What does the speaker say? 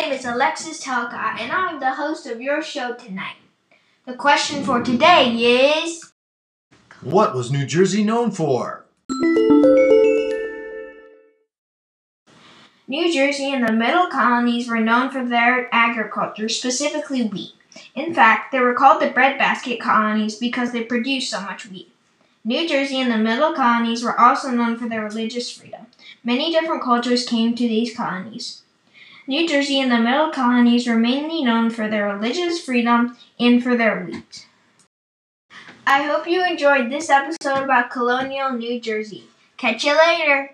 Name is Alexis Talcott, and I'm the host of your show tonight. The question for today is What was New Jersey known for? New Jersey and the Middle Colonies were known for their agriculture, specifically wheat. In fact, they were called the breadbasket colonies because they produced so much wheat. New Jersey and the Middle Colonies were also known for their religious freedom. Many different cultures came to these colonies. New Jersey and the Middle Colonies were mainly known for their religious freedom and for their wheat. I hope you enjoyed this episode about colonial New Jersey. Catch you later!